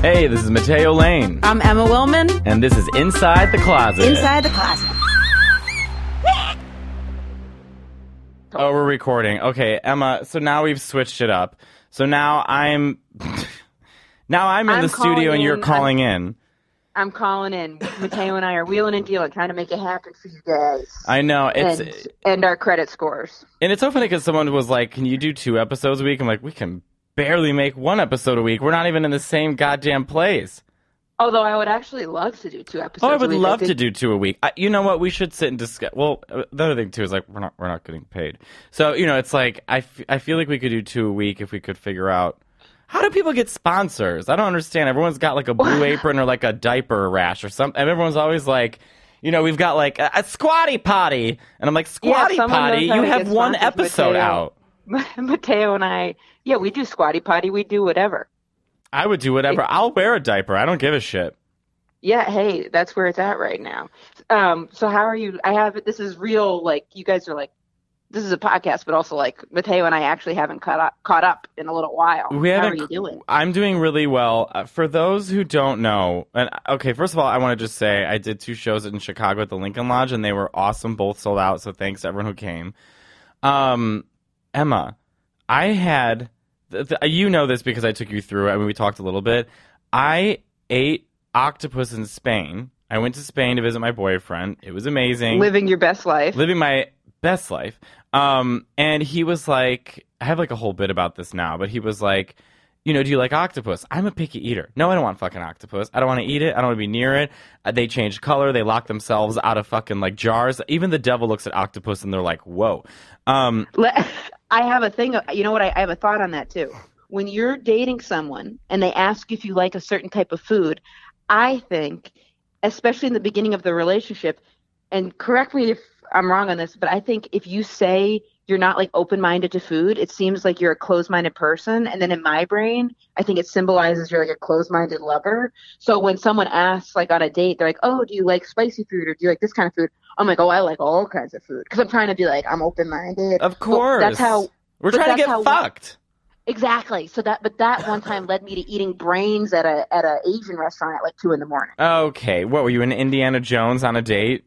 Hey, this is Matteo Lane, I'm Emma Willmann. and this is Inside the Closet. Inside the closet. Oh, we're recording. Okay, Emma. So now we've switched it up. So now I'm now I'm in I'm the studio and you're in. calling in. I'm calling in. Matteo and I are wheeling and dealing, trying to make it happen for you guys. I know it's and, and our credit scores. and it's so funny because someone was like, "Can you do two episodes a week?" I'm like, "We can barely make one episode a week. We're not even in the same goddamn place." Although I would actually love to do two episodes. Oh, I would love to do two a week. I, you know what? We should sit and discuss. Well, the other thing too is like we're not we're not getting paid. So you know, it's like I, f- I feel like we could do two a week if we could figure out how do people get sponsors. I don't understand. Everyone's got like a blue apron or like a diaper rash or something. And everyone's always like. You know, we've got like a, a squatty potty, and I'm like, squatty someone potty, you have one episode out. Matteo and I, yeah, we do squatty potty. We do whatever. I would do whatever. I'll wear a diaper. I don't give a shit. Yeah, hey, that's where it's at right now. Um, so how are you? I have this is real. Like you guys are like, this is a podcast, but also like Matteo and I actually haven't caught up caught up in a little while. We how haven't. are you doing? I'm doing really well. Uh, for those who don't know, and okay, first of all, I want to just say I did two shows in Chicago at the Lincoln Lodge, and they were awesome. Both sold out. So thanks to everyone who came. Um, Emma, I had. Th- th- you know this because I took you through it. I mean, we talked a little bit. I ate octopus in Spain. I went to Spain to visit my boyfriend. It was amazing Living your best life. living my best life. Um, and he was like, I have like a whole bit about this now, but he was like, you know, do you like octopus? I'm a picky eater. No, I don't want fucking octopus. I don't want to eat it. I don't want to be near it. Uh, they change color. They lock themselves out of fucking like jars. Even the devil looks at octopus and they're like, whoa. Um, I have a thing. You know what? I, I have a thought on that too. When you're dating someone and they ask if you like a certain type of food, I think, especially in the beginning of the relationship, and correct me if I'm wrong on this, but I think if you say you're not like open minded to food, it seems like you're a closed minded person. And then in my brain, I think it symbolizes you're like a closed minded lover. So when someone asks like on a date, they're like, "Oh, do you like spicy food or do you like this kind of food?" I'm like, "Oh, I like all kinds of food," because I'm trying to be like I'm open minded. of course. that's how we're trying to get fucked. exactly. So that, but that one time led me to eating brains at a at a Asian restaurant at like two in the morning. Okay. What were you in Indiana Jones on a date?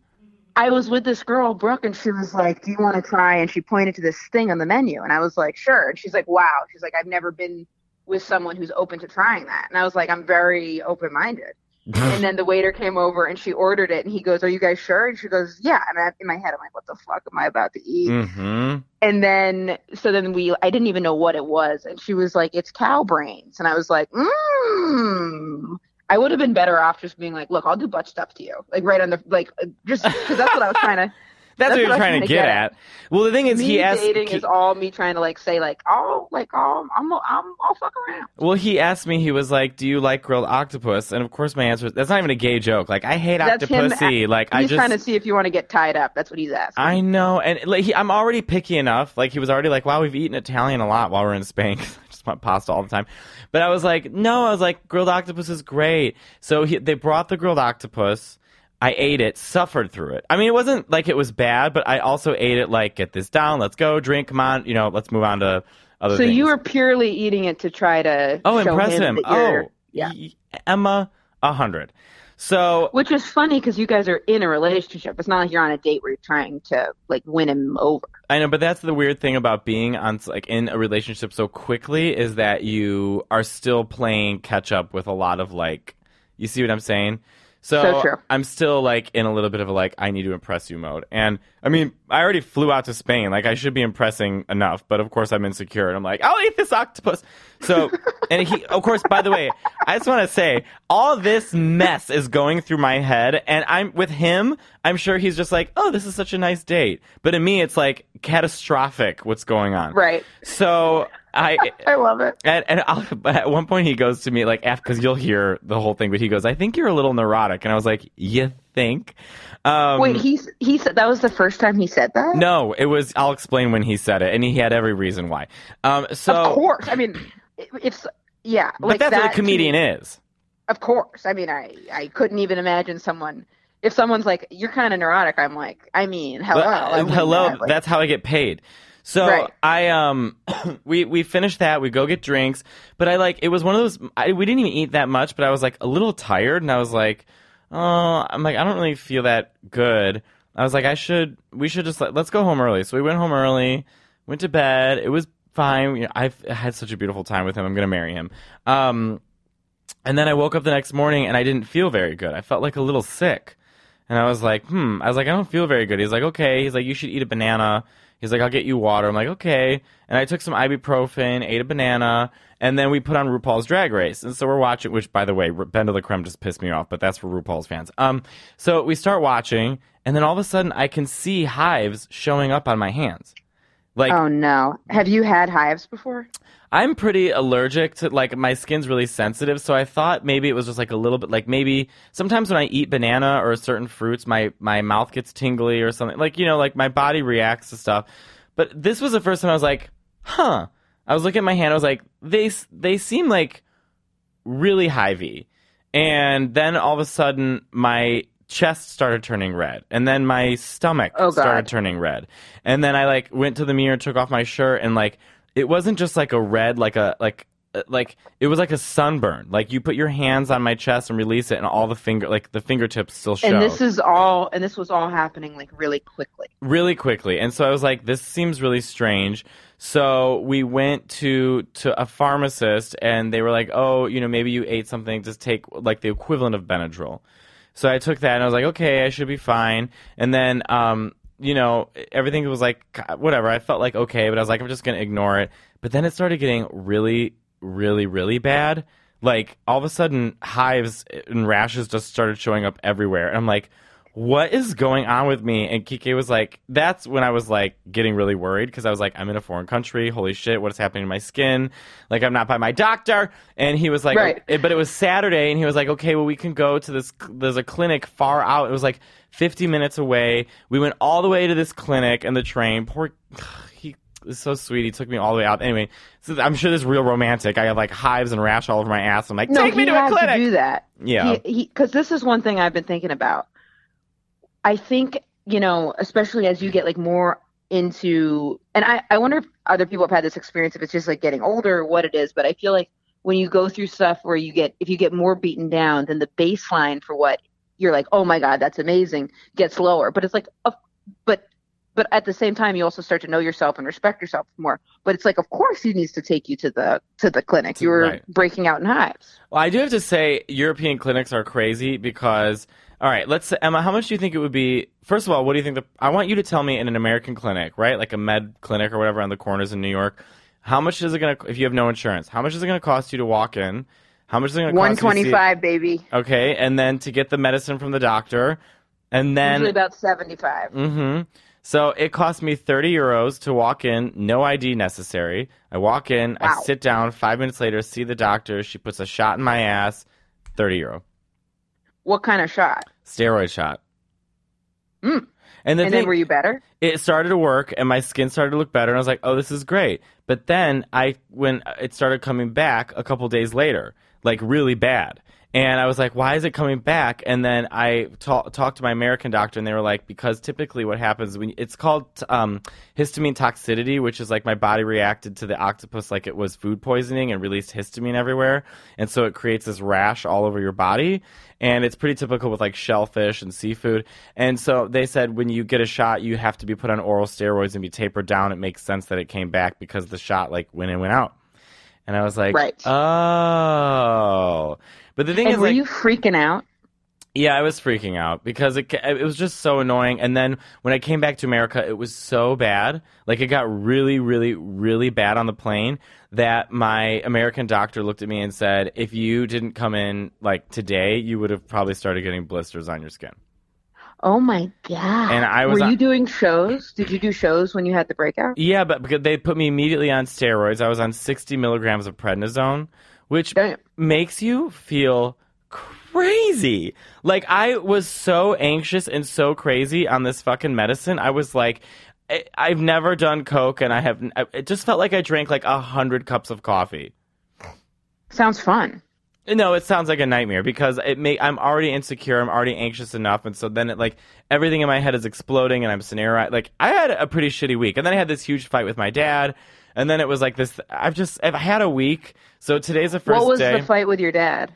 I was with this girl, Brooke, and she was like, "Do you want to try?" And she pointed to this thing on the menu, and I was like, "Sure." And she's like, "Wow." She's like, "I've never been with someone who's open to trying that," and I was like, "I'm very open minded." and then the waiter came over and she ordered it, and he goes, "Are you guys sure?" And she goes, "Yeah." And I, in my head, I'm like, "What the fuck am I about to eat?" mm-hmm. And then, so then we, I didn't even know what it was. And she was like, it's cow brains. And I was like, mmm. I would have been better off just being like, look, I'll do butt stuff to you. Like right on the, like, uh, just because that's what I was trying to, That's, That's what you're trying to trying to get get at. Well, the thing is, me he asked. dating is all me trying to like say like, oh, like, oh, I'm, I'm, I'll fuck around. Well, he asked me. He was like, "Do you like grilled octopus?" And of course, my answer is that's not even a gay joke. Like, I hate That's him octopussy. Like, I He's just, trying to see if you want to get tied up. That's what he's asking. I know, and like, he, I'm already picky enough. Like, he was already like, "Wow, we've eaten Italian a lot while we're in Spain." pasta all the time. But I was like, "No," I was like, "Grilled octopus is great." So he, they brought the grilled octopus. I ate it, suffered through it. I mean, it wasn't like it was bad, but I also ate it like, get this down, let's go, drink, come on, you know, let's move on to other so things. you were purely eating it to try to oh, impress him. him. Oh, yeah. Emma, a hundred. So Which is funny because you guys are in a relationship. It's not like you're on a date where you're trying to like win him over. I know, but that's the weird thing about being on like in a relationship so quickly is that you are still playing catch up with a lot of like. You see what I'm saying? So, So true. I'm still like in a little bit of a like I need to impress you mode. And I mean, I already flew out to Spain. Like I should be impressing enough, but of course I'm insecure and I'm like, I'll eat this octopus. So, and he, of course, by the way, I just want to say all this mess is going through my head, and I'm with him. I'm sure he's just like, oh, this is such a nice date. But in me, it's like catastrophic what's going on. Right. So I. I love it. And, and I'll, at one point he goes to me like because you'll hear the whole thing, but he goes, "I think you're a little neurotic," and I was like, "You think?" Um, Wait, he he said that was the first time he said that. no, it was. I'll explain when he said it, and he had every reason why. Um, so, of course. I mean, if yeah, but like that's that what a comedian me- is. Of course. I mean, I I couldn't even imagine someone. If someone's like, "You're kind of neurotic," I'm like, I mean, hello, Well, I mean hello. that, like- that's how I get paid. So Right. I um we we finished that. We go get drinks, but I like it was one of those. I, we didn't even eat that much, but I was like a little tired, and I was like, oh, I'm like I don't really feel that good. I was like I should we should just let, let's go home early. So we went home early, went to bed. It was fine. You know, I've had such a beautiful time with him. I'm gonna marry him. Um, and then I woke up the next morning and I didn't feel very good. I felt like a little sick. And I was like, hmm. I was like, I don't feel very good. He's like, okay. He's like, you should eat a banana. He's like, I'll get you water. I'm like, okay. And I took some ibuprofen, ate a banana, and then we put on RuPaul's Drag Race. And so we're watching, which by the way, BenDeLaCreme just pissed me off, but that's for RuPaul's fans. Um, so we start watching, and then all of a sudden I can see hives showing up on my hands. Like, Oh no. Have you had hives before? I'm pretty allergic to like my skin's really sensitive, so I thought maybe it was just like a little bit like maybe sometimes when I eat banana or certain fruits, my my mouth gets tingly or something. Like you know, like my body reacts to stuff. But this was the first time I was like, huh. I was looking at my hand. I was like, they they seem like really hivey, and then all of a sudden my chest started turning red, and then my stomach Oh, started turning red, and then I like went to the mirror, took off my shirt, and like it wasn't just like a red, like a like uh, like it was like a sunburn. Like you put your hands on my chest and release it, and all the finger like the fingertips still show And this is all and this was all happening like really quickly. really quickly. And so I was like, this seems really strange. So we went to to a pharmacist, and they were like, oh, you know, maybe you ate something. Just take like the equivalent of Benadryl. So I took that, and I was like, okay, I should be fine. And then, um, you know, everything was like whatever. I felt like okay, but I was like, I'm just gonna ignore it. But then it started getting really, really, really bad. Like all of a sudden, hives and rashes just started showing up everywhere, and I'm like, what is going on with me? And Kike was like, that's when I was like getting really worried because I was like, I'm in a foreign country. Holy shit, what is happening to my skin? Like, I'm not by my doctor. And he was like, Right. Eh, but it was Saturday, and he was like, okay, well, we can go to this. There's a clinic far out. It was like 50 minutes away. We went all the way to this clinic and the train. Poor, he was so sweet. He took me all the way out. Anyway, so I'm sure this is real romantic. I have like hives and rash all over my ass. I'm like, No, take me to a had clinic. to do that. Yeah. because this is one thing I've been thinking about. I think you know, especially as you get like more into, and I I wonder if other people have had this experience, if it's just like getting older or what it is. But I feel like when you go through stuff where you get, if you get more beaten down, then the baseline for what you're like, oh my god, that's amazing, gets lower. But it's like, of- but but at the same time, you also start to know yourself and respect yourself more. But it's like, of course, he needs to take you to the to the clinic. You were Right. breaking out in hives. Well, I do have to say, European clinics are crazy because, all right, let's say, Emma, how much do you think it would be? First of all, what do you think? The, I want you to tell me in an American clinic, right? Like a med clinic or whatever on the corners in New York. How much is it going to, if you have no insurance, how much is it going to cost you to walk in? How much is it going to cost to see- baby. Okay, and then to get the medicine from the doctor. And then Usually about 75. Mm-hmm. So it cost me 30 euros to walk in, no ID necessary. I walk in, I sit down, five minutes later, see the doctor. She puts a shot in my ass, 30 euro. What kind of shot? Steroid shot. Mm. And the and thing, then were you better? it started to work and my skin started to look better and I was like, "Oh, this is great." But then I when it started coming back a couple days later, like really bad. And I was like, "Why is it coming back?" And then I ta- talked to my American doctor and they were like, "Because typically what happens when it's called um, histamine toxicity, which is like my body reacted to the octopus like it was food poisoning and released histamine everywhere, and so it creates this rash all over your body." and it's pretty typical with like shellfish and seafood. And so they said when you get a shot, you have to be put on oral steroids and be tapered down. It makes sense that it came back because the shot like went in, went out. And I was like, Right. oh. But the thing And is, were like, you freaking out? yeah, I was freaking out because it it was just so annoying. And then when I came back to America, it was so bad. Like it got really, really, really bad on the plane that my American doctor looked at me and said, "If you didn't come in like today, you would have probably started getting blisters on your skin." Oh my god! And I was Were on- you doing shows? Did you do shows when you had the breakout? Yeah, but because they put me immediately on steroids, I was on 60 milligrams of prednisone, which Damn. makes you feel crazy. Like I was so anxious and so crazy on this fucking medicine. I was like, I- I've never done coke, and I have. It just felt like I drank like a hundred cups of coffee. Sounds fun. No, it sounds like a nightmare because it may I'm already insecure, I'm already anxious enough, and so then it like everything in my head is exploding and I'm scenario like I had a pretty shitty week. And then I had this huge fight with my dad, and then it was like this I've just I've had a week. So today's the first what was day. the fight with your dad?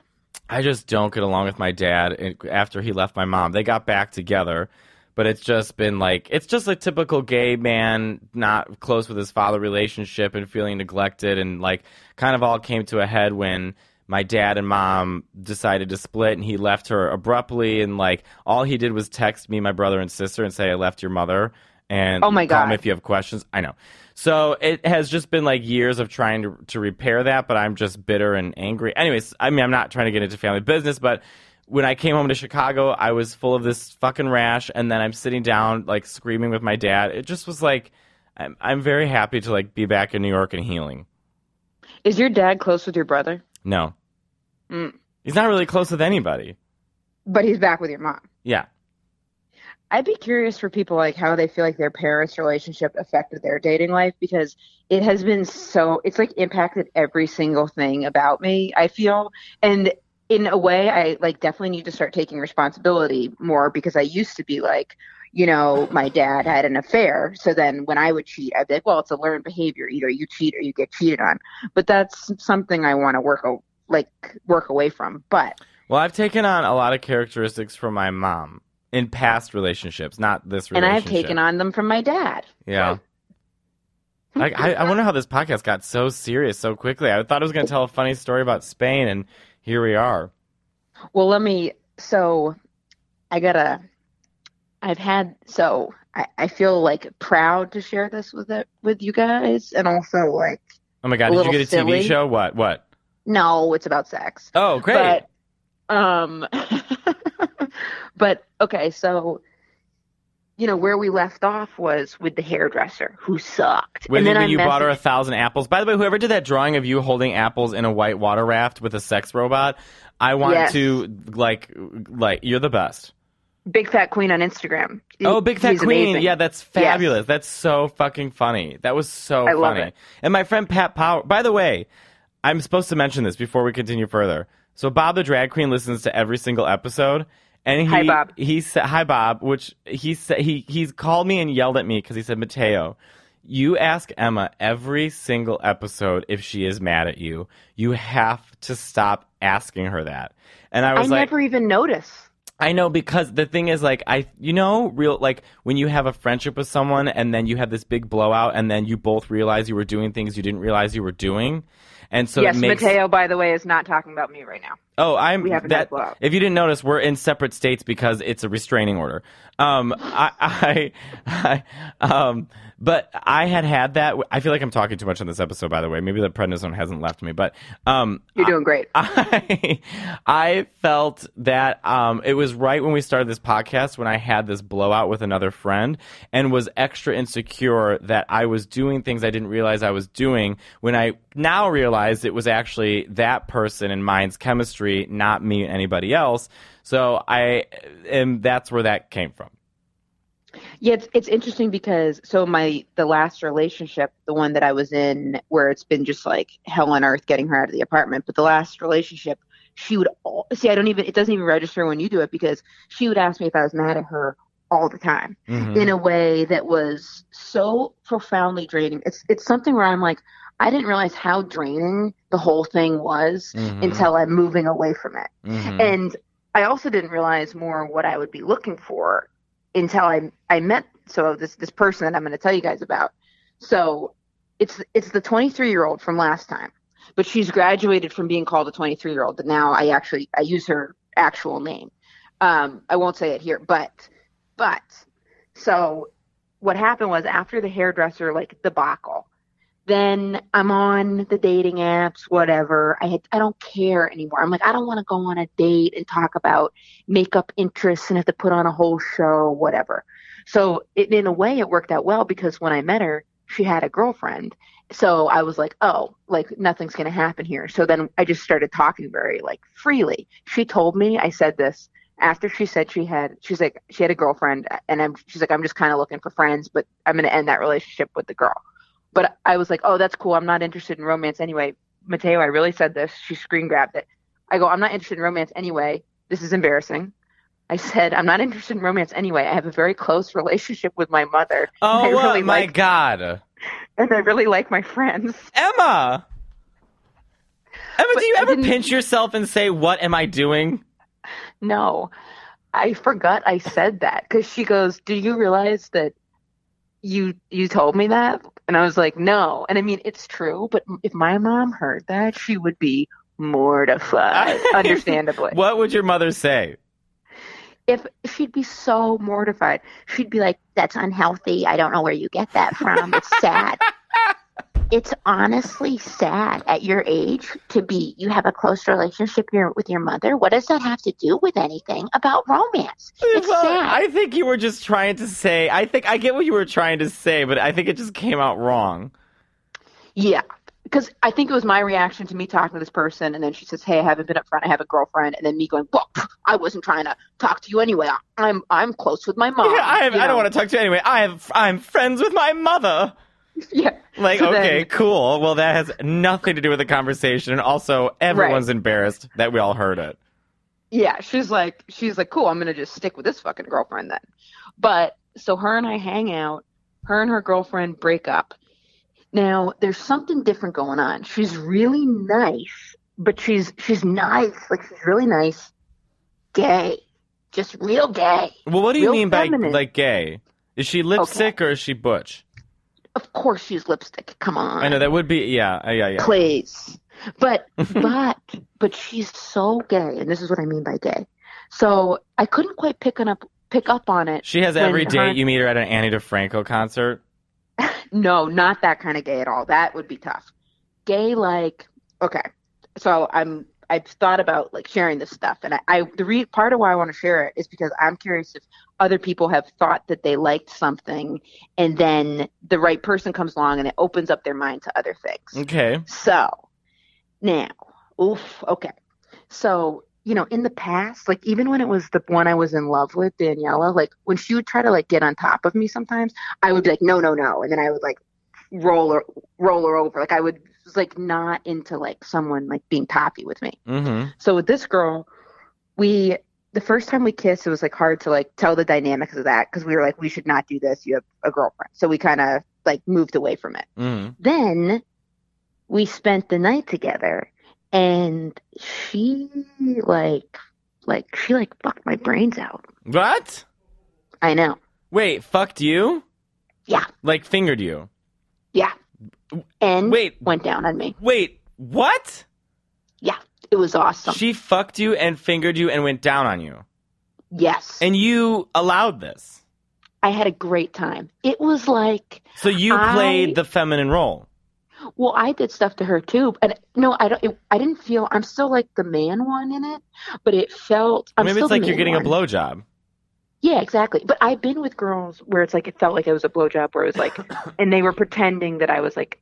I just don't get along with my dad after he left my mom. They got back together, but it's just been like it's just a typical gay man not close with his father relationship and feeling neglected and like kind of all came to a head when my dad and mom decided to split and he left her abruptly and like all he did was text me my brother and sister and say I left your mother and Oh my call God. me if you have questions. I know. So it has just been like years of trying to to repair that, but I'm just bitter and angry. Anyways, I mean I'm not trying to get into family business, but when I came home to Chicago, I was full of this fucking rash, and then I'm sitting down like screaming with my dad. It just was like I'm I'm very happy to like be back in New York and healing. Is your dad close with your brother? No, Mm. he's not really close with anybody. But he's back with your mom. Yeah, I'd be curious for people like how they feel like their parents' relationship affected their dating life because it has been so it's like impacted every single thing about me, I feel. And in a way I like definitely need to start taking responsibility more because I used to be like, you know, my dad had an affair. So then when I would cheat, I'd be like, well, it's a learned behavior. Either you cheat or you get cheated on. But that's something I want to work o- like work away from. But Well, I've taken on a lot of characteristics from my mom in past relationships, not this relationship. and. I've taken on them from my dad. Yeah. I, I, I wonder how this podcast got so serious so quickly. I thought I was going to tell a funny story about Spain, and here we are. Well, let me. So, I gotta. I've had so I, I feel like proud to share this with it with you guys, and also like Oh my God! Did you get a silly. TV show? What? What? No, it's about sex. Oh, great! But um, but okay, so you know where we left off was with the hairdresser who sucked, when and then when you bought her a thousand apples. By the way, whoever did that drawing of you holding apples in a white water raft with a sex robot, I want Yes. to like like you're the best. Big Fat Queen on Instagram. Oh, Big Fat He's Queen. amazing. Yeah, that's fabulous. That's so fucking funny. That was so I love funny. it. And my friend Pat Power. By the way, I'm supposed to mention this before we continue further. So Bob the drag queen listens to every single episode, and he Hi, Bob. he said hi Bob, which he said he he's called me and yelled at me because he said Matteo. You ask Emma every single episode if she is mad at you. You have to stop asking her that. And I I was like, never even notice. I know because the thing is like I you know real like when you have a friendship with someone and then you have this big blowout and then you both realize you were doing things you didn't realize you were doing. And so yes, it makes Matteo, by the way, is not talking about me right now. Oh, I'm We haven't that. blowout. If you didn't notice, we're in separate states because it's a restraining order. Um, I, I, I, um, but I had had that. I feel like I'm talking too much on this episode. By the way, maybe the prednisone hasn't left me, but um, You're doing great. I I felt that um, it was right when we started this podcast when I had this blowout with another friend and was extra insecure that I was doing things I didn't realize I was doing when I now realized it was actually that person and mine's chemistry, not me and anybody else. So I and that's where that came from. Yeah, it's it's interesting because so my the last relationship, the one that I was in, where it's been just like hell on earth getting her out of the apartment. But the last relationship, she would all, see. I don't even it doesn't even register when you do it because she would ask me if I was mad at her all the time Mhm. in a way that was so profoundly draining. It's it's something where I'm like, I didn't realize how draining the whole thing was Mhm. until I'm moving away from it. Mhm. And I also didn't realize more what I would be looking for until I I met so this this person that I'm going to tell you guys about. So it's it's the 23 year old from last time, but she's graduated from being called a 23 year old. But now I actually I use her actual name. Um, I won't say it here, but but so what happened was after the hairdresser like debacle, then I'm on the dating apps, whatever. I had, I don't care anymore. I'm like, I don't want to go on a date and talk about makeup interests and have to put on a whole show, whatever. So it, in a way, it worked out well because when I met her, she had a girlfriend. So I was like, oh, like nothing's going to happen here. So then I just started talking very like freely. She told me, I said this after she said she had, she's like, she had a girlfriend and I'm, she's like, I'm just kind of looking for friends, but I'm going to end that relationship with the girl. But I was like, oh, that's cool. I'm not interested in romance anyway. Matteo, I really said this. She screen grabbed it. I go, I'm not interested in romance anyway. This is embarrassing. I said, I'm not interested in romance anyway. I have a very close relationship with my mother. Oh I really my like, god, and I really like my friends. Emma. Emma, But do you I ever pinch yourself and say, "What am I doing"? No, I forgot I said that because she goes, "Do you realize that you you told me that?" And I was like, "No." And I mean, it's true, but if my mom heard that, she would be mortified. understandably, What would your mother say? if she'd be so mortified, she'd be like, "That's unhealthy. I don't know where you get that from. It's sad." It's honestly sad at your age to be you have a close relationship your, with your mother. What does that have to do with anything about romance? It's well, sad. I think you were just trying to say. I think I get what you were trying to say, but I think it just came out wrong. Yeah, because I think it was my reaction to me talking to this person, and then she says, "Hey, I haven't been up front. I have a girlfriend," and then me going, "Well, I wasn't trying to talk to you anyway. I'm I'm close with my mom." yeah, I, have, you I don't want to talk to you anyway. I have, I'm friends with my mother. Yeah, Like, So okay, then- cool. Well, that has nothing to do with the conversation, and also everyone's embarrassed that we all heard it. yeah. She's like, she's like, "Cool. I'm gonna just stick with this fucking girlfriend then." But so her and I hang out. Her and her girlfriend break up. Now there's something different going on. She's really nice, but she's she's nice. Like she's really nice. Gay, just real gay. Well, what do you Real mean by like gay? Is she lipstick or is she butch? Of course, she's lipstick. Come on. I know that would be yeah, uh, yeah, yeah. Please. But but but she's so gay, and this is what I mean by gay. So I couldn't quite pick up pick up on it. She has every her- date you meet her at an Ani DiFranco concert. No, not that kind of gay at all. That would be tough. Gay like okay. So I'm I've thought about like sharing this stuff, and I, I the re- part of why I want to share it is because I'm curious if other people have thought that they liked something, and then the right person comes along and it opens up their mind to other things. Okay. So now, oof, okay. So, you know, in the past, like even when it was the one I was in love with, Daniela, like when she would try to like get on top of me sometimes, I would be like, no, no, no. And then I would like roll her roll her over. Like I would was like not into like someone like being toppy with me. Mm-hmm. So with this girl, we the first time we kissed, it was like hard to like tell the dynamics of that because we were like, we should not do this. You have a girlfriend. So we kind of like moved away from it Mm-hmm. then we spent the night together and she like like she like fucked my brains out What? i know Wait, fucked you? Yeah. Like fingered you? yeah and Wait. went down on me Wait, what? Yeah it was awesome She fucked you and fingered you and went down on you. yes And you allowed this. i had a great time it was like So you I- played the feminine role. well i did stuff to her too and no i don't it, i didn't feel i'm still like the man one in it but it felt I'm Maybe still it's like you're getting a one. blowjob. Yeah, exactly. But I've been with girls where it's like it felt like it was a blowjob, where it was like, and they were pretending that I was like,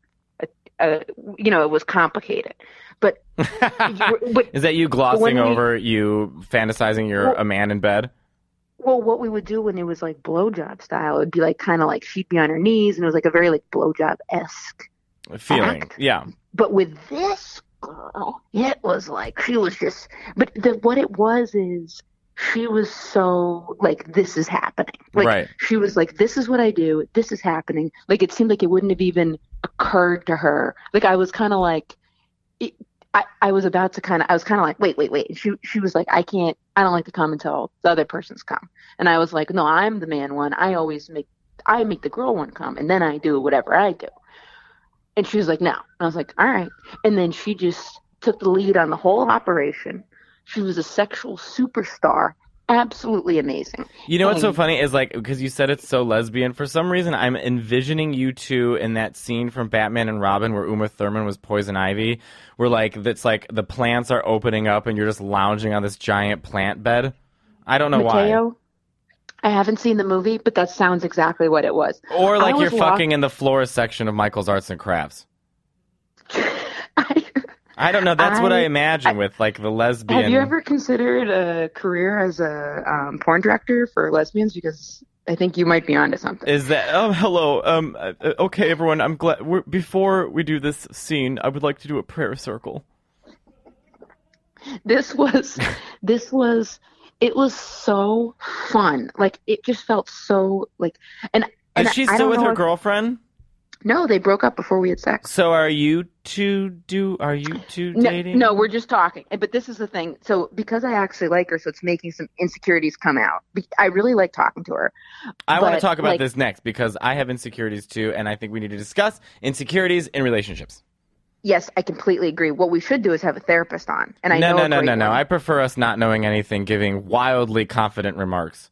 a, you know, it was complicated. But but Is that you glossing we- over you fantasizing you're Well- a man in bed? well, what we would do when it was like blowjob style, it'd be like kind of like she'd be on her knees, and it was like a very like blowjob esque. Feeling. Act. Yeah. But with this girl, it was like she was just. But the, what it was is she was so like this is happening. Like right. she was like, "This is what I do. This is happening." Like it seemed like it wouldn't have even occurred to her. Like I was kind of like, it, I I was about to kind of I was kind of like, "Wait, wait, wait." And she she was like, "I can't. I don't like to come until the other person's come." And I was like, "No, I'm the man one. I always make I make the girl one come, and then I do whatever I do." And she was like, "No." And I was like, "All right." And then she just took the lead on the whole operation. She was a sexual superstar. Absolutely amazing. You know what's so Um, funny is like because you said it's so lesbian. For some reason, I'm envisioning you two in that scene from Batman and Robin where Uma Thurman was Poison Ivy, where like that's like the plants are opening up and you're just lounging on this giant plant bed. I don't know why. Matteo, I haven't seen the movie, but that sounds exactly what it was. Or like you're walk- fucking in the florist section of Michael's Arts and Crafts. I, I don't know. That's what I I- imagine with like the lesbian. have you ever considered a career as a um, porn director for lesbians? Because I think you might be onto something. Is that? Oh, hello. Um. uh, Okay, everyone. I'm glad. We're, before we do this scene, I would like to do a prayer circle. this was this was it was so fun. Like it just felt so like and and Is she I still with her if- girlfriend? No, they broke up before we had sex. So are you two do are you two No, dating? no, we're just talking. But this is the thing. So because I actually like her, so it's making some insecurities come out. I really like talking to her. I want to talk about like- this next because I have insecurities too, and I think we need to discuss insecurities in relationships. Yes, I completely agree. What we should do is have a therapist on. And I no, know no, no, no, no. I prefer us not knowing anything, giving wildly confident remarks.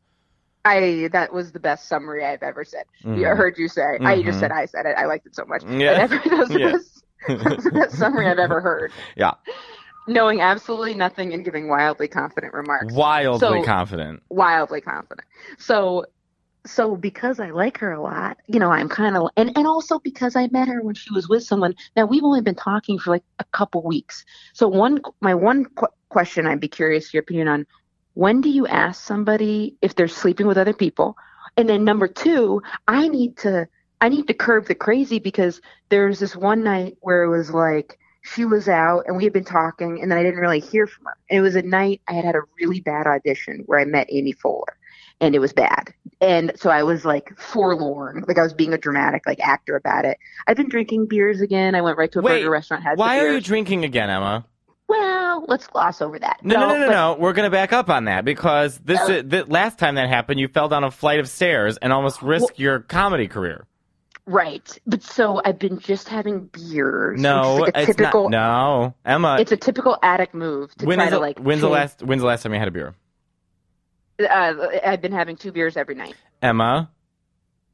I that was the best summary I've ever said. Mhm. I heard you say. I Mhm. just said I said it. I liked it so much. Yeah. That was the Yeah. best, that's the best summary I've ever heard. Yeah, Knowing absolutely nothing and giving wildly confident remarks. wildly So- confident. Wildly confident. So so because I like her a lot, you know, I'm kind of and and also because I met her when she was with someone. Now we've only been talking for like a couple weeks. So one my one qu- question I'd be curious your opinion on when do you ask somebody if they're sleeping with other people? And then number 2, I need to I need to curb the crazy because there's this one night where it was like she was out and we had been talking and then I didn't really hear from her. And it was a night I had had a really bad audition where I met Amy Fuller and it was bad. And so I was like forlorn, like I was being a dramatic like actor about it. I've been drinking beers again. I went right to a Wait, burger restaurant. Had Why are you drinking again, Emma? Well, let's gloss over that. No, no, no, no, but- no. We're gonna back up on that because this is, the last time that happened, you fell down a flight of stairs and almost risked your comedy career. Right, but so I've been just having beers. No, like it's typical. not. No, Emma. It's a typical addict move to when try is to like. when's the last when's the last time you had a beer? Uh, I've been having two beers every night. Emma.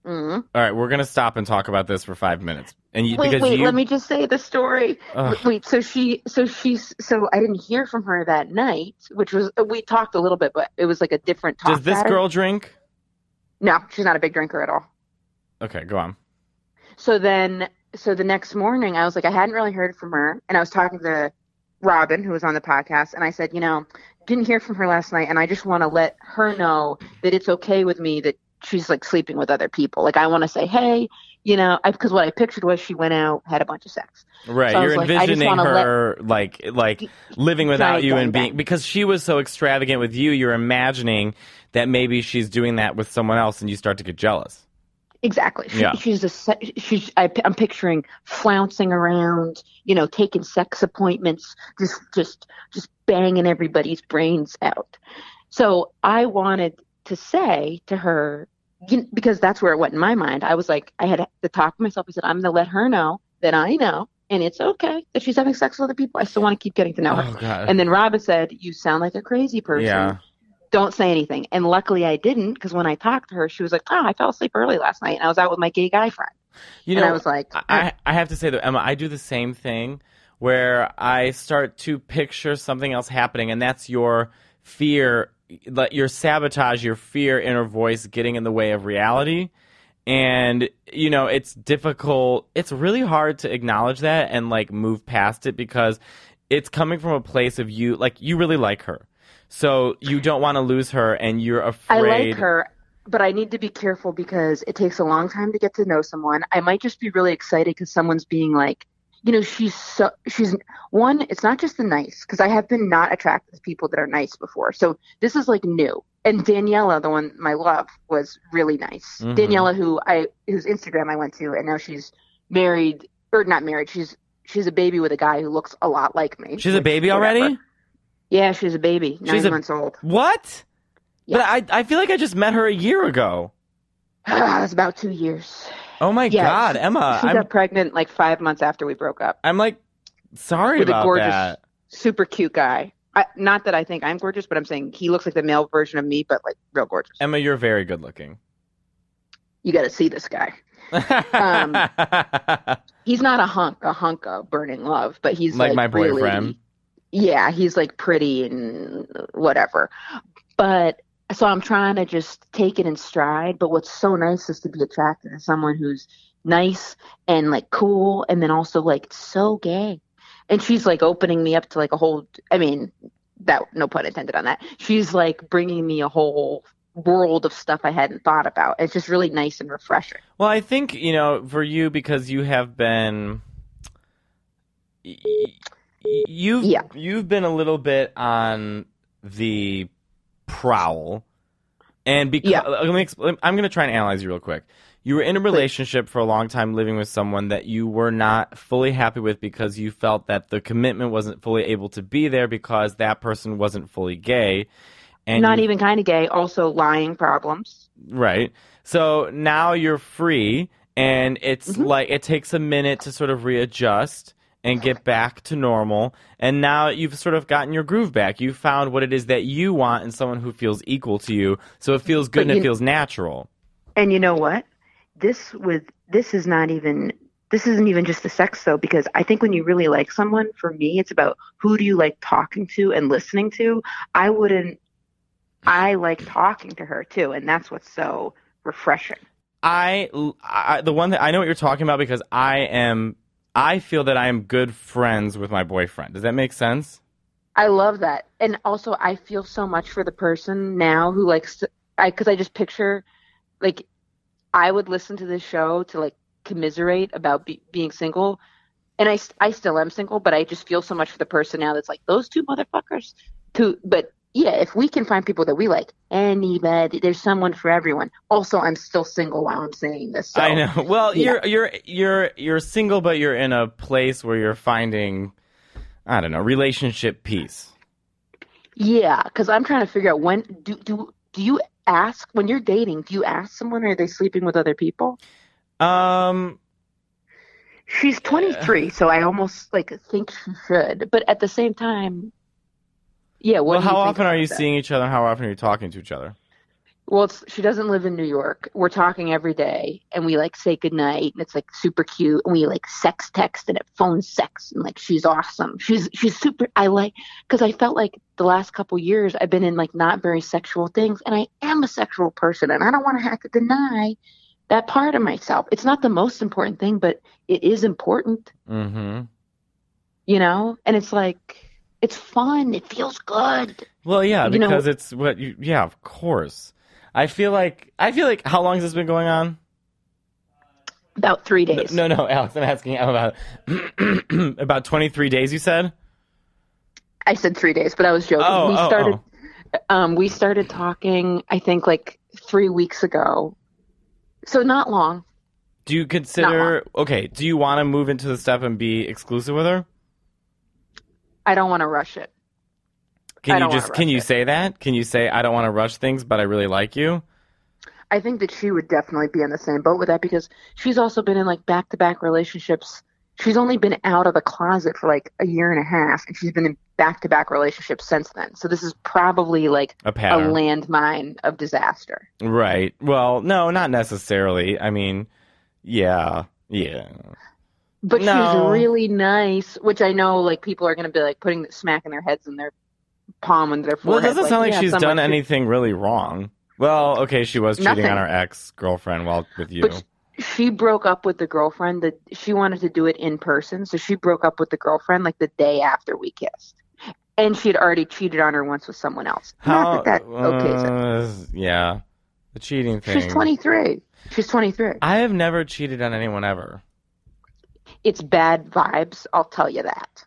hmm All right, we're gonna stop and talk about this for five minutes. And you, Wait, wait. you, Let me just say the story. Ugh. Wait, so she, so she's, so I didn't hear from her that night, which was we talked a little bit, but it was like a different talk. does this girl drink? No, she's not a big drinker at all. Okay, go on. So then, so the next morning, I was like, I hadn't really heard from her, and I was talking to Robin, who was on the podcast, and I said, you know, didn't hear from her last night, and I just want to let her know that it's okay with me that she's like sleeping with other people. Like, I want to say, hey, you know, because what I pictured was she went out, had a bunch of sex. Right, So you're like, envisioning wanna let- her like like living without you and being bang. because she was so extravagant with you. You're imagining that maybe she's doing that with someone else, and you start to get jealous. Exactly. She, Yeah. She's a she's I, I'm picturing flouncing around, you know, taking sex appointments, just just just banging everybody's brains out. So I wanted to say to her, you, because that's where it went in my mind. I was like, I had to talk to myself. I said, I'm going to let her know that I know, and it's okay that she's having sex with other people. I still want to keep getting to know her. Oh. And then Robin said, "You sound like a crazy person." yeah. don't say anything. And luckily I didn't because when I talked to her, she was like, oh, I fell asleep early last night and I was out with my gay guy friend. You and know, I was like, I, I have to say though, Emma, I do the same thing where I start to picture something else happening, and that's your fear, like your sabotage, your fear inner voice getting in the way of reality. And you know, it's difficult. It's really hard to acknowledge that and like move past it because it's coming from a place of you, like you really like her, so you don't want to lose her, and you're afraid. I like her, but I need to be careful because it takes a long time to get to know someone. I might just be really excited because someone's being like, you know, she's so, she's one, it's not just the nice because I have been not attracted to people that are nice before. So this is like new. And Daniela, the one my love, was really nice. Mhm. Daniela, who I whose Instagram I went to, and now she's married or not married. She's she's a baby with a guy who looks a lot like me. She's a baby whatever. already. Yeah, she's a baby, nine She's a- months old. What? Yeah. But I, I feel like I just met her a year ago. That's about two years. Oh my Yeah, God, she- Emma, She I'm, got pregnant like five months after we broke up. I'm like sorry With a about gorgeous- that. Super cute guy. I, not that I think I'm gorgeous, but I'm saying he looks like the male version of me, but like real gorgeous. Emma, you're very good looking. You got to see this guy. Um, He's not a hunk, a hunk of burning love, but he's Like like, my really- boyfriend. yeah, he's like pretty and whatever. But so I'm trying to just take it in stride. But what's so nice is to be attracted to someone who's nice and like cool, and then also like so gay. And she's like opening me up to like a whole. I mean, that no pun intended on that. She's like bringing me a whole world of stuff I hadn't thought about. It's just really nice and refreshing. well, I think you know for you because you have been. you've Yeah. you've been a little bit on the prowl, and because Yeah. let me expl- I'm going to try and analyze you real quick. You were in a relationship for a long time, living with someone that you were not fully happy with because you felt that the commitment wasn't fully able to be there because that person wasn't fully gay. And Not you- even kind of gay. Also lying problems. Right. So now you're free, and it's Mhm. like it takes a minute to sort of readjust and get back to normal. And now you've sort of gotten your groove back. You found what it is that you want in someone who feels equal to you. So it feels good But and it feels natural. And you know what? This with this is not even this isn't even just the sex though because I think when you really like someone, for me, it's about who do you like talking to and listening to. I wouldn't. I like talking to her too, and that's what's so refreshing. I, I the one that I know what you're talking about because I am I feel that I am good friends with my boyfriend. Does that make sense? I love that, and also I feel so much for the person now who likes to, I because I just picture like I would listen to this show to like commiserate about be, being single, and I I still am single, but I just feel so much for the person now that's like those two motherfuckers. To but yeah, if we can find people that we like, anybody, there's someone for everyone. Also, I'm still single while I'm saying this. So. I know. Well, yeah. you're you're you're you're single, but you're in a place where you're finding, I don't know, relationship peace. Yeah, because I'm trying to figure out when do do do you ask when you're dating? Do you ask someone or are they sleeping with other people? Um, She's 23, so I almost like think she should, but at the same time, yeah. What well, how often are you that? seeing each other? How often are you talking to each other? Well, it's, she doesn't live in New York. We're talking every day, and we like say goodnight, and it's like super cute, and we like sex text and it phone sex, and like she's awesome. She's she's super. I like because I felt like the last couple years I've been in like not very sexual things, and I am a sexual person, and I don't want to have to deny that part of myself. It's not the most important thing, but it is important, Mm-hmm. you know. And it's like it's fun. It feels good. Well, yeah, You know- because it's what you. Yeah, of course. I feel like I feel like how long has this been going on? About three days. No, no, Alex. I'm asking about about 23 days. You said. I said three days, but I was joking. Oh, we oh, started. oh. Um, we started talking. I think like three weeks ago, so not long. Do you consider okay? Do you want to move into the step and be exclusive with her? I don't want to rush it. Can you just can you it. say that? Can you say I don't want to rush things, but I really like you? I think that she would definitely be in the same boat with that because she's also been in like back to back relationships. She's only been out of the closet for like a year and a half, and she's been in back to back relationships since then. So this is probably like A a landmine of disaster. right? Well, no, not necessarily. I mean, yeah, yeah. But No. she's really nice, which I know like people are going to be like putting smacking their heads in their palm and their Well, it forehead. doesn't sound like yeah, she's done anything really wrong. Well, okay, she was cheating Nothing. on her ex girlfriend while with you. But she broke up with the girlfriend that she wanted to do it in person, so she broke up with the girlfriend like the day after we kissed. And she had already cheated on her once with someone else. How? Not that that okays it. uh, yeah, the cheating thing. She's 23. She's 23. I have never cheated on anyone ever. It's bad vibes, I'll tell you that.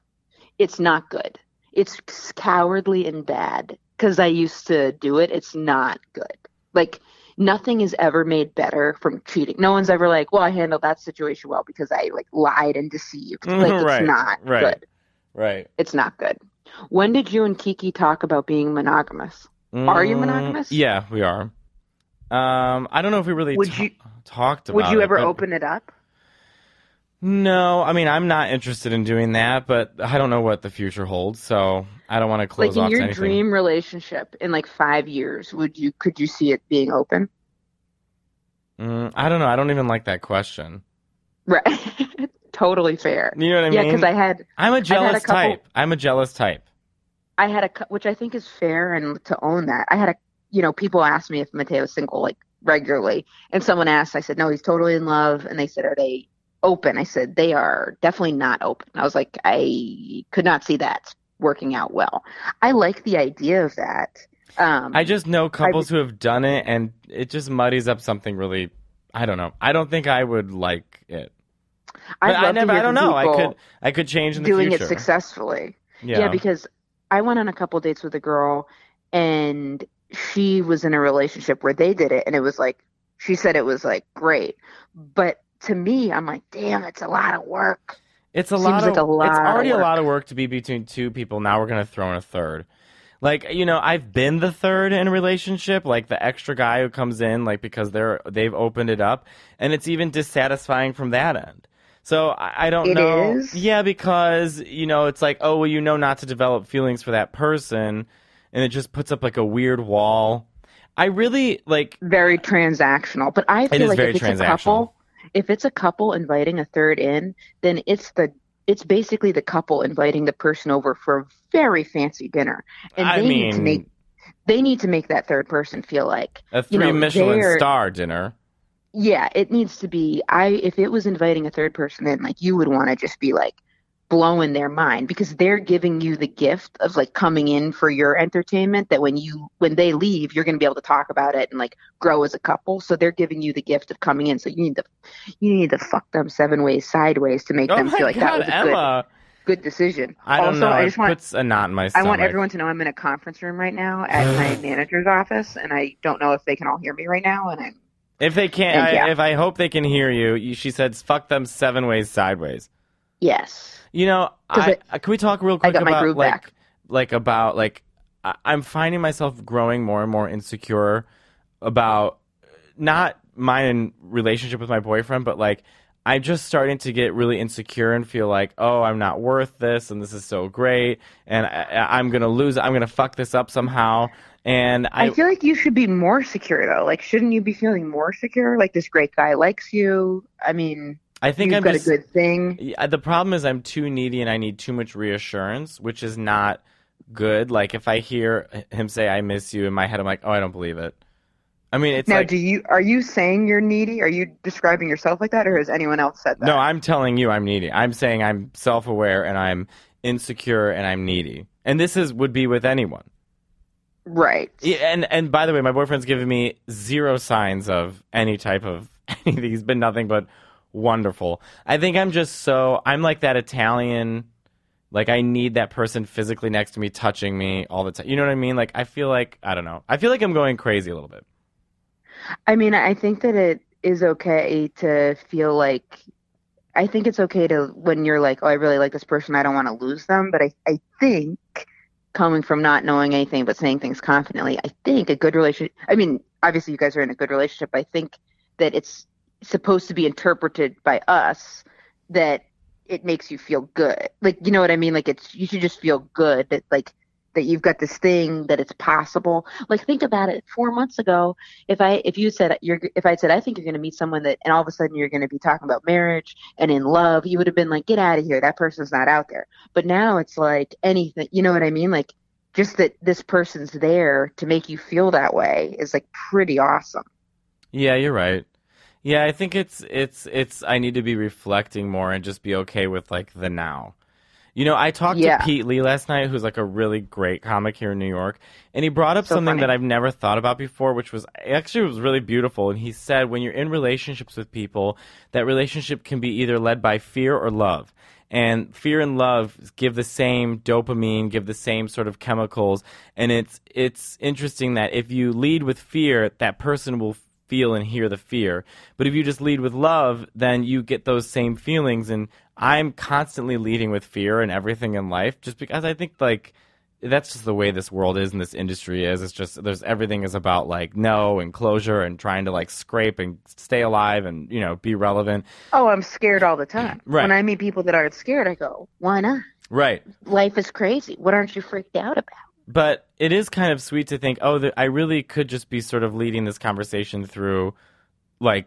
It's not good. It's cowardly and bad because I used to do it. It's not good. Like, nothing is ever made better from cheating. No one's ever like, well, I handled that situation well because I like lied and deceived. Like, it's Right, not right. good. Right. It's not good. When did you and Kiki talk about being monogamous? Are you Mm, monogamous? Yeah, we are. Um, I don't know if we really Would ta- you- talked about Would you it, ever but- open it up? No, I mean I'm not interested in doing that, but I don't know what the future holds, so I don't want to close like in your anything. dream relationship in like five years, would you could you see it being open? Mm, I don't know. I don't even like that question. Right. totally fair. You know what I yeah, mean? Yeah, because I had I'm a jealous couple- type. I'm a jealous type. I had a which I think is fair and to own that. I had a you know people ask me if Matteo's single like regularly, and someone asked, I said no, he's totally in love, and they said are they open? I said they are definitely not open. I was like I could not see that working out well. I like the idea of that. Um, I just know couples who have done it, and it just muddies up something really. I don't know. I don't think I would like it. I to never. I don't know. I could. I could change in the doing future. it successfully. Yeah. Yeah. because I went on a couple dates with a girl and she was in a relationship where they did it and it was like she said it was like great. But to me, I'm like, damn, it's a lot of work. It's a Seems lot like a lot it's of already a lot of work to be between two people. Now we're gonna throw in a third. Like you know, I've been the third in a relationship, like the extra guy who comes in, like because they're they've opened it up, and it's even dissatisfying from that end. So I, I don't It know. is? Yeah, because you know, it's like, oh well, you know not to develop feelings for that person, and it just puts up like a weird wall. I really like. Very transactional. But I feel is like very if it's a transactional. couple, if it's a couple inviting a third in, then it's the it's basically the couple inviting the person over for a very fancy dinner, and I they need to make they need to make that third person feel like a you three know, Michelin star dinner. yeah, it needs to be. I if it was inviting a third person in, like you would want to just be like blowing their mind because they're giving you the gift of like coming in for your entertainment. That when you when they leave, you're going to be able to talk about it and like grow as a couple. So they're giving you the gift of coming in. So you need to you need to fuck them seven ways sideways to make Oh them feel like that was a Emma! good good decision. I don't also, know. I just want puts a knot in my I want everyone to know I'm in a conference room right now at my manager's office, and I don't know if they can all hear me right now. And I'm If they can't, And yeah. I, if I hope they can hear you, you, she said, "Fuck them seven ways sideways." Yes. You know, I, it- uh, can we talk real quick about like, back. like about like I, I'm finding myself growing more and more insecure about not my in relationship with my boyfriend, but like I'm just starting to get really insecure and feel like, oh, I'm not worth this, and this is so great, and I, I'm gonna lose, I'm gonna fuck this up somehow, and I, I, feel like you should be more secure though. Like, shouldn't you be feeling more secure? Like this great guy likes you. I mean, I think you've I'm got just a good thing. The problem is I'm too needy and I need too much reassurance, which is not good. Like if I hear him say "I miss you" in my head, I'm like, "Oh, I don't believe it." I mean, it's now, like do you are you saying you're needy? Are you describing yourself like that, or has anyone else said that? no, I'm telling you, I'm needy. I'm saying I'm self-aware and I'm insecure and I'm needy, and this is would be with anyone. right. Yeah, and and by the way, my boyfriend's given me zero signs of any type of anything. He's been nothing but wonderful. I think I'm just so I'm like that Italian. Like I need that person physically next to me, touching me all the time. You know what I mean? Like I feel like I don't know. I feel like I'm going crazy a little bit. I mean, I think that it is okay to feel like. I think it's okay to when you're like, oh, I really like this person, I don't want to lose them. But I, I think coming from not knowing anything but saying things confidently, I think a good relationship. I mean, obviously you guys are in a good relationship. I think that it's supposed to be interpreted by us that it makes you feel good. Like, you know what I mean? Like it's you should just feel good that like that you've got this thing that it's possible. Like think about it. Four months ago, if I if you said you're if I said I think you're going to meet someone that and all of a sudden you're going to be talking about marriage and in love, you would have been like, get out of here. That person's not out there. But now it's like anything. You know what I mean? Like just that this person's there to make you feel that way is like pretty awesome. Yeah, you're right. Yeah, I think it's it's it's I need to be reflecting more and just be okay with like the now. You know, I talked Yeah. to Pete Lee last night, who's like a really great comic here in New York, and he brought up So something funny. that I've never thought about before, which was actually was really beautiful. And he said, when you're in relationships with people, that relationship can be either led by fear or love. And fear and love give the same dopamine, give the same sort of chemicals, and it's it's interesting that if you lead with fear, that person will feel and hear the fear. But if you just lead with love, then you get those same feelings. And I'm constantly leading with fear and everything in life, just because I think like that's just the way this world is and this industry is. It's just there's everything is about like no and closure and trying to like scrape and stay alive and you know be relevant. Oh, I'm scared all the mm, time. Right. When I meet people that aren't scared, I go, why not? Right. Life is crazy. What aren't you freaked out about? But it is kind of sweet to think, oh, I really could just be sort of leading this conversation through like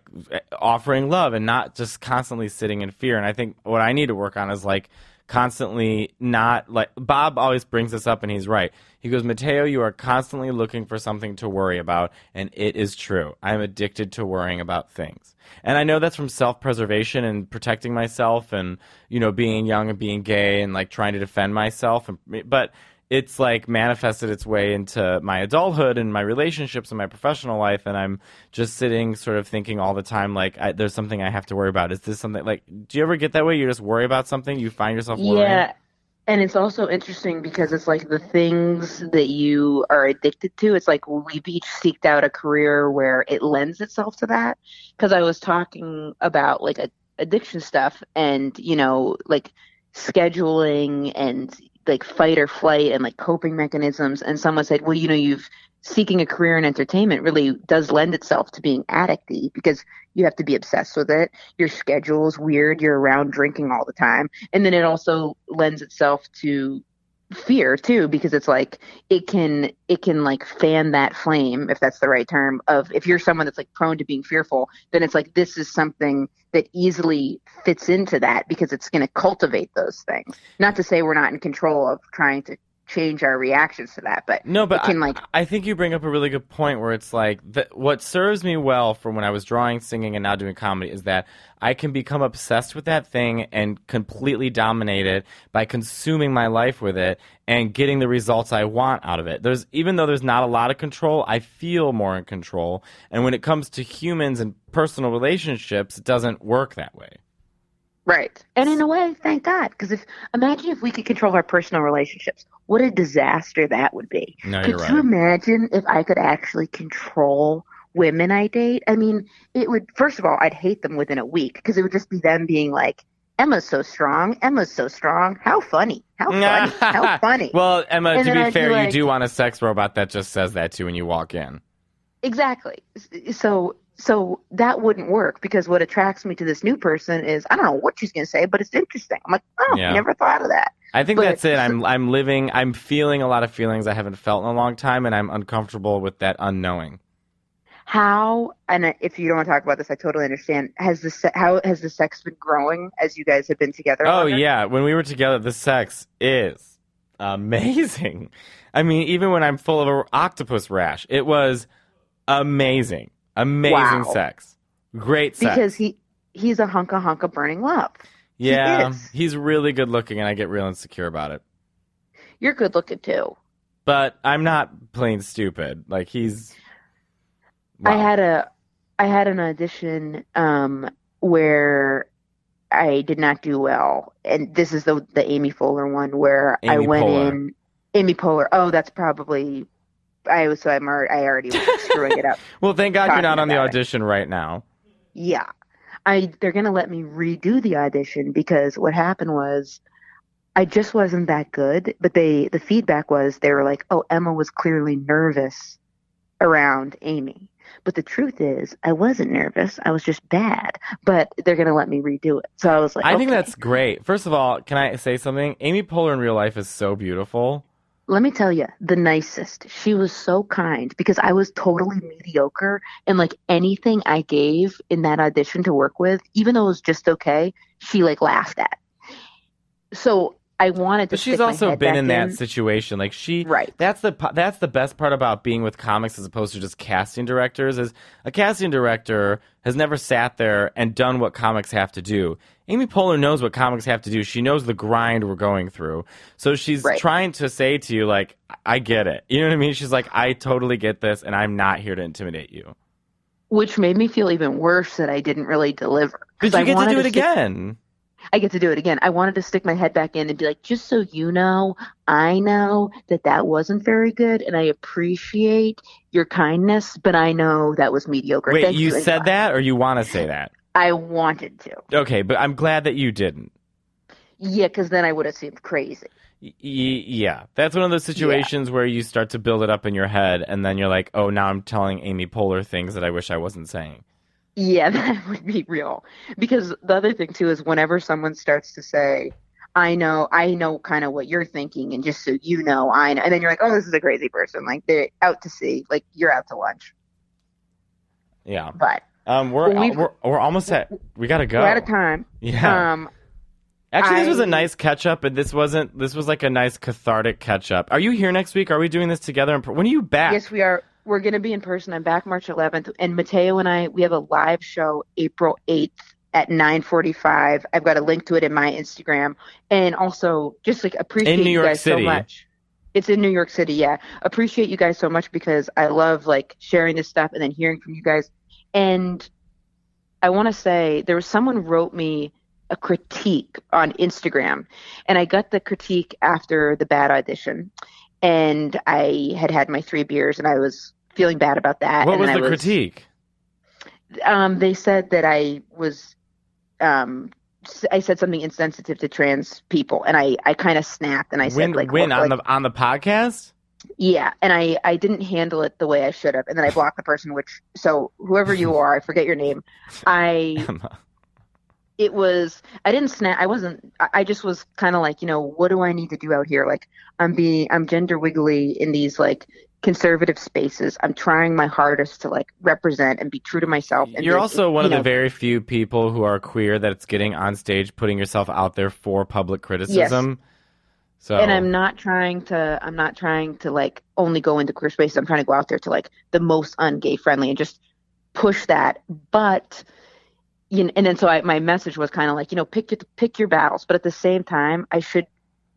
offering love and not just constantly sitting in fear. And I think what I need to work on is like constantly not like Bob always brings this up and he's right. He goes, Matteo, you are constantly looking for something to worry about, and it is true. I'm addicted to worrying about things. And I know that's from self preservation and protecting myself and, you know, being young and being gay and like trying to defend myself and but it's like manifested its way into my adulthood and my relationships and my professional life and i'm just sitting sort of thinking all the time like I, there's something i have to worry about is this something like do you ever get that way you just worry about something you find yourself worrying Yeah. And it's also interesting because it's like the things that you are addicted to. It's like we've each seeked out a career where it lends itself to that. Because I was talking about like a, addiction stuff and, you know, like scheduling and like fight or flight and like coping mechanisms. And someone said, well, you know, you've seeking a career in entertainment really does lend itself to being addicty because you have to be obsessed with it. Your schedule is weird. You're around drinking all the time. And then it also lends itself to fear too because it's like it can it can like fan that flame if that's the right term of if you're someone that's like prone to being fearful then it's like this is something that easily fits into that because it's going to cultivate those things. Not to say we're not in control of trying to change our reactions to that but No, but can I, like I think you bring up a really good point where it's like the, what serves me well from when I was drawing, singing, and now doing comedy is that I can become obsessed with that thing and completely dominate it by consuming my life with it and getting the results I want out of it. There's even though there's not a lot of control, I feel more in control. And when it comes to humans and personal relationships, it doesn't work that way. Right. And in a way, thank God. Because if imagine if we could control our personal relationships, what a disaster that would be. No, could you're you imagine if I could actually control women I date? I mean, it would. First of all, I'd hate them within a week because it would just be them being like, "Emma's so strong. Emma's so strong. How funny. How funny. How funny." well, Emma, And to be I'd be fair, like- you do want a sex robot that just says that too when you walk in. Exactly. So so that wouldn't work because what attracts me to this new person is I don't know what she's going to say, but it's interesting. I'm like, oh, Yeah. I never thought of that. I think But- that's it. I'm I'm living. I'm feeling a lot of feelings I haven't felt in a long time, and I'm uncomfortable with that unknowing. How and if you don't want to talk about this, I totally understand. Has the se- how has the sex been growing as you guys have been together? Oh longer? yeah, when we were together, the sex is amazing. I mean, even when I'm full of an octopus rash, it was amazing, amazing Wow. sex, great sex. because he he's a hunka hunka burning love. he yeah, is. he's really good looking, and I get real insecure about it. You're good looking too. But I'm not plain stupid. Like he's. I had a I had an audition um where I did not do well. And this is the the Amy Fuller one where I went Poehler. in Amy Poehler. Oh, that's probably I was so I'm already, I already was screwing it up. well, thank God you're not on the about it. audition right now. Yeah. I they're going to let me redo the audition because what happened was I just wasn't that good, but they the feedback was they were like, "Oh, Emma was clearly nervous around Amy." But the truth is, I wasn't nervous. I was just bad. But they're going to let me redo it. So I was like, I think that's great. First of all, can I say something? Amy Poehler in real life is so beautiful. Let me tell you, the nicest. She was so kind because I was totally mediocre and like anything I gave in that audition to work with, even though it was just okay, she like laughed at. So I wanted to. But she's also been back in that situation. Like she, Right. That's the that's the best part about being with comics as opposed to just casting directors. Is a casting director has never sat there and done what comics have to do. Amy Poehler knows what comics have to do. She knows the grind we're going through. So she's Right. trying to say to you, like, I get it. You know what I mean? She's like, I totally get this, and I'm not here to intimidate you. which made me feel even worse that I didn't really deliver. But 'Cause you I get to do it stick- again. I get to do it again. I wanted to stick my head back in and be like, just so you know, I know that that wasn't very good, and I appreciate your kindness, but I know that was mediocre. Wait, Thank you you said anyway." that, or you want to say that? I wanted to. Okay, but I'm glad that you didn't. Yeah, because then I would have seemed crazy. Y- yeah, that's one of those situations where you start to build it up in your head, and then you're like, "Oh, now I'm telling Amy Poehler things that I wish I wasn't saying." Yeah, that would be real. Because the other thing too is whenever someone starts to say, "I know, I know, kind of what you're thinking," and just so you know, I know, and then you're like, "Oh, this is a crazy person." Like they're out to sea. Like you're out to lunch. Yeah, But um, we're Well, we're we're almost at. We gotta go. we're out of time. Yeah, Um, actually, this was a nice catch up, and this wasn't. This was like a nice cathartic catch up. Are you here next week? Are we doing this together? When are you back? yes, we are. We're going to be in person. I'm back March 11th, and Matteo and I we have a live show April 8th at 9:45. I've got a link to it in my Instagram, and also just like appreciate you guys City. so much. It's in New York City, yeah. Appreciate you guys so much because I love like sharing this stuff and then hearing from you guys. And I want to say there was someone wrote me a critique on Instagram, and I got the critique after the bad audition, and I had had my three beers and I was feeling bad about that. What was the was, critique? Um, they said that I was, um, I said something insensitive to trans people, and I, I kind of snapped and I said like, when on like- the on the podcast? yeah, and I I didn't handle it the way I should have, and then I blocked the person. Which so whoever you are, I forget your name. I it was I didn't snap. I wasn't. I just was kind of like you know what do I need to do out here? Like I'm being I'm gender wiggly in these like conservative spaces. I'm trying my hardest to like represent and be true to myself. And You're also one you of the very few people who are queer that's getting on stage, putting yourself out there for public criticism. So and I'm not trying to I'm not trying to like only go into queer spaces. I'm trying to go out there to like the most ungay friendly and just push that. But you know, and then so I, my message was kind of like you know pick your pick your battles, but at the same time I should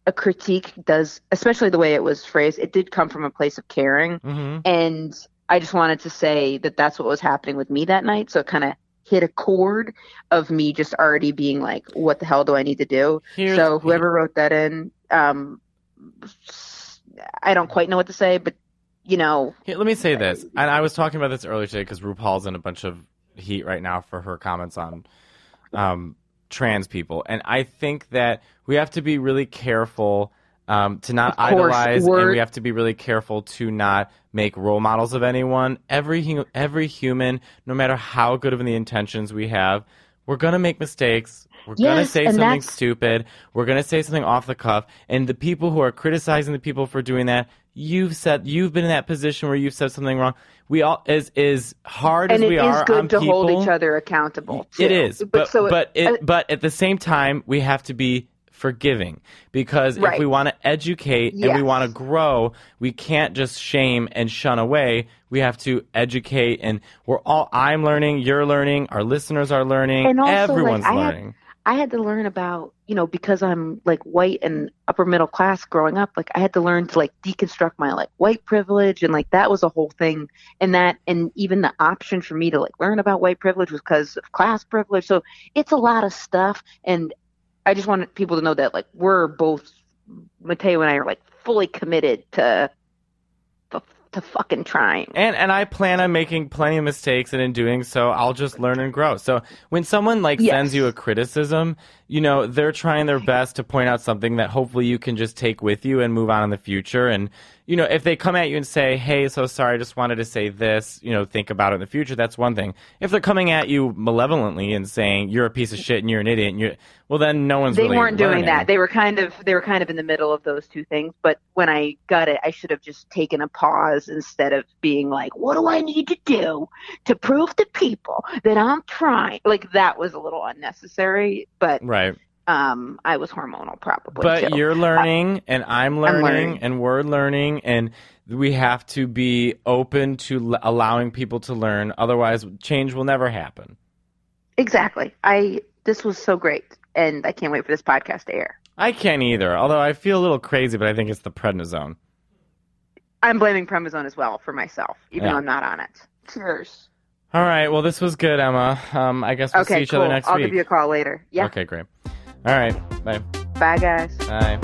a critique does especially the way it was phrased. It did come from a place of caring, Mhm. and I just wanted to say that that's what was happening with me that night. So it kind of hit a chord of me just already being like, what the hell do I need to do? Here's- so whoever wrote that in, um, I don't quite know what to say, but you know, Here, let me say this, and I was talking about this earlier today because RuPaul's in a bunch of heat right now for her comments on um, trans people, and I think that we have to be really careful um, to not course, idolize, and we're- we have to be really careful to not make role models of anyone. Every every human, no matter how good of the intentions we have, we're gonna make mistakes. We're gonna say something that's- stupid. We're gonna say something off the cuff, and the people who are criticizing the people for doing that, you've said you've been in that position where you've said something wrong. We all as as hard and as it we is are good on to people, hold each other accountable. it too. is, but so but it, uh, but at the same time, we have to be forgiving because if we want to educate and we want to grow, we can't just shame and shun away. We have to educate, and we're all. I'm learning, you're learning, our listeners are learning, also, like, everyone's have- learning. I had to learn about, you know, because I'm like white and upper middle class growing up, like I had to learn to like deconstruct my like white privilege and like that was a whole thing. And that and even the option for me to like learn about white privilege was because of class privilege. So it's a lot of stuff and I just wanted people to know that like we're both Matteo and I are like fully committed to to, fucking trying. And and I plan on making plenty of mistakes, and in doing so, I'll just learn and grow. So when someone like Yes. sends you a criticism, you know they're trying their best to point out something that hopefully you can just take with you and move on in the future. And you know if they come at you and say, "Hey, so sorry, I just wanted to say this," you know, think about it in the future. That's one thing. If they're coming at you malevolently and saying you're a piece of shit and you're an idiot, and you're well, then no one's they really weren't doing that. They were kind of they were kind of in the middle of those two things. But when I got it, I should have just taken a pause instead of being like, "What do I need to do to prove to people that I'm trying?" Like that was a little unnecessary. But right. Um, I was hormonal probably. But too. you're learning, and I'm learning, learning. and we're learning, and we have to be open to l- allowing people to learn. Otherwise, change will never happen. exactly. I this was so great, and I can't wait for this podcast to air. I can't either. Although I feel a little crazy, but I think it's the prednisone. I'm blaming prednisone as well for myself, even Yeah. though I'm not on it. Cheers. All right. Well, this was good, Emma. Um, I guess we'll see Okay, each cool. other next week. I'll give you a call later. Yeah. Okay, great. All right. Bye. Bye, guys. Bye.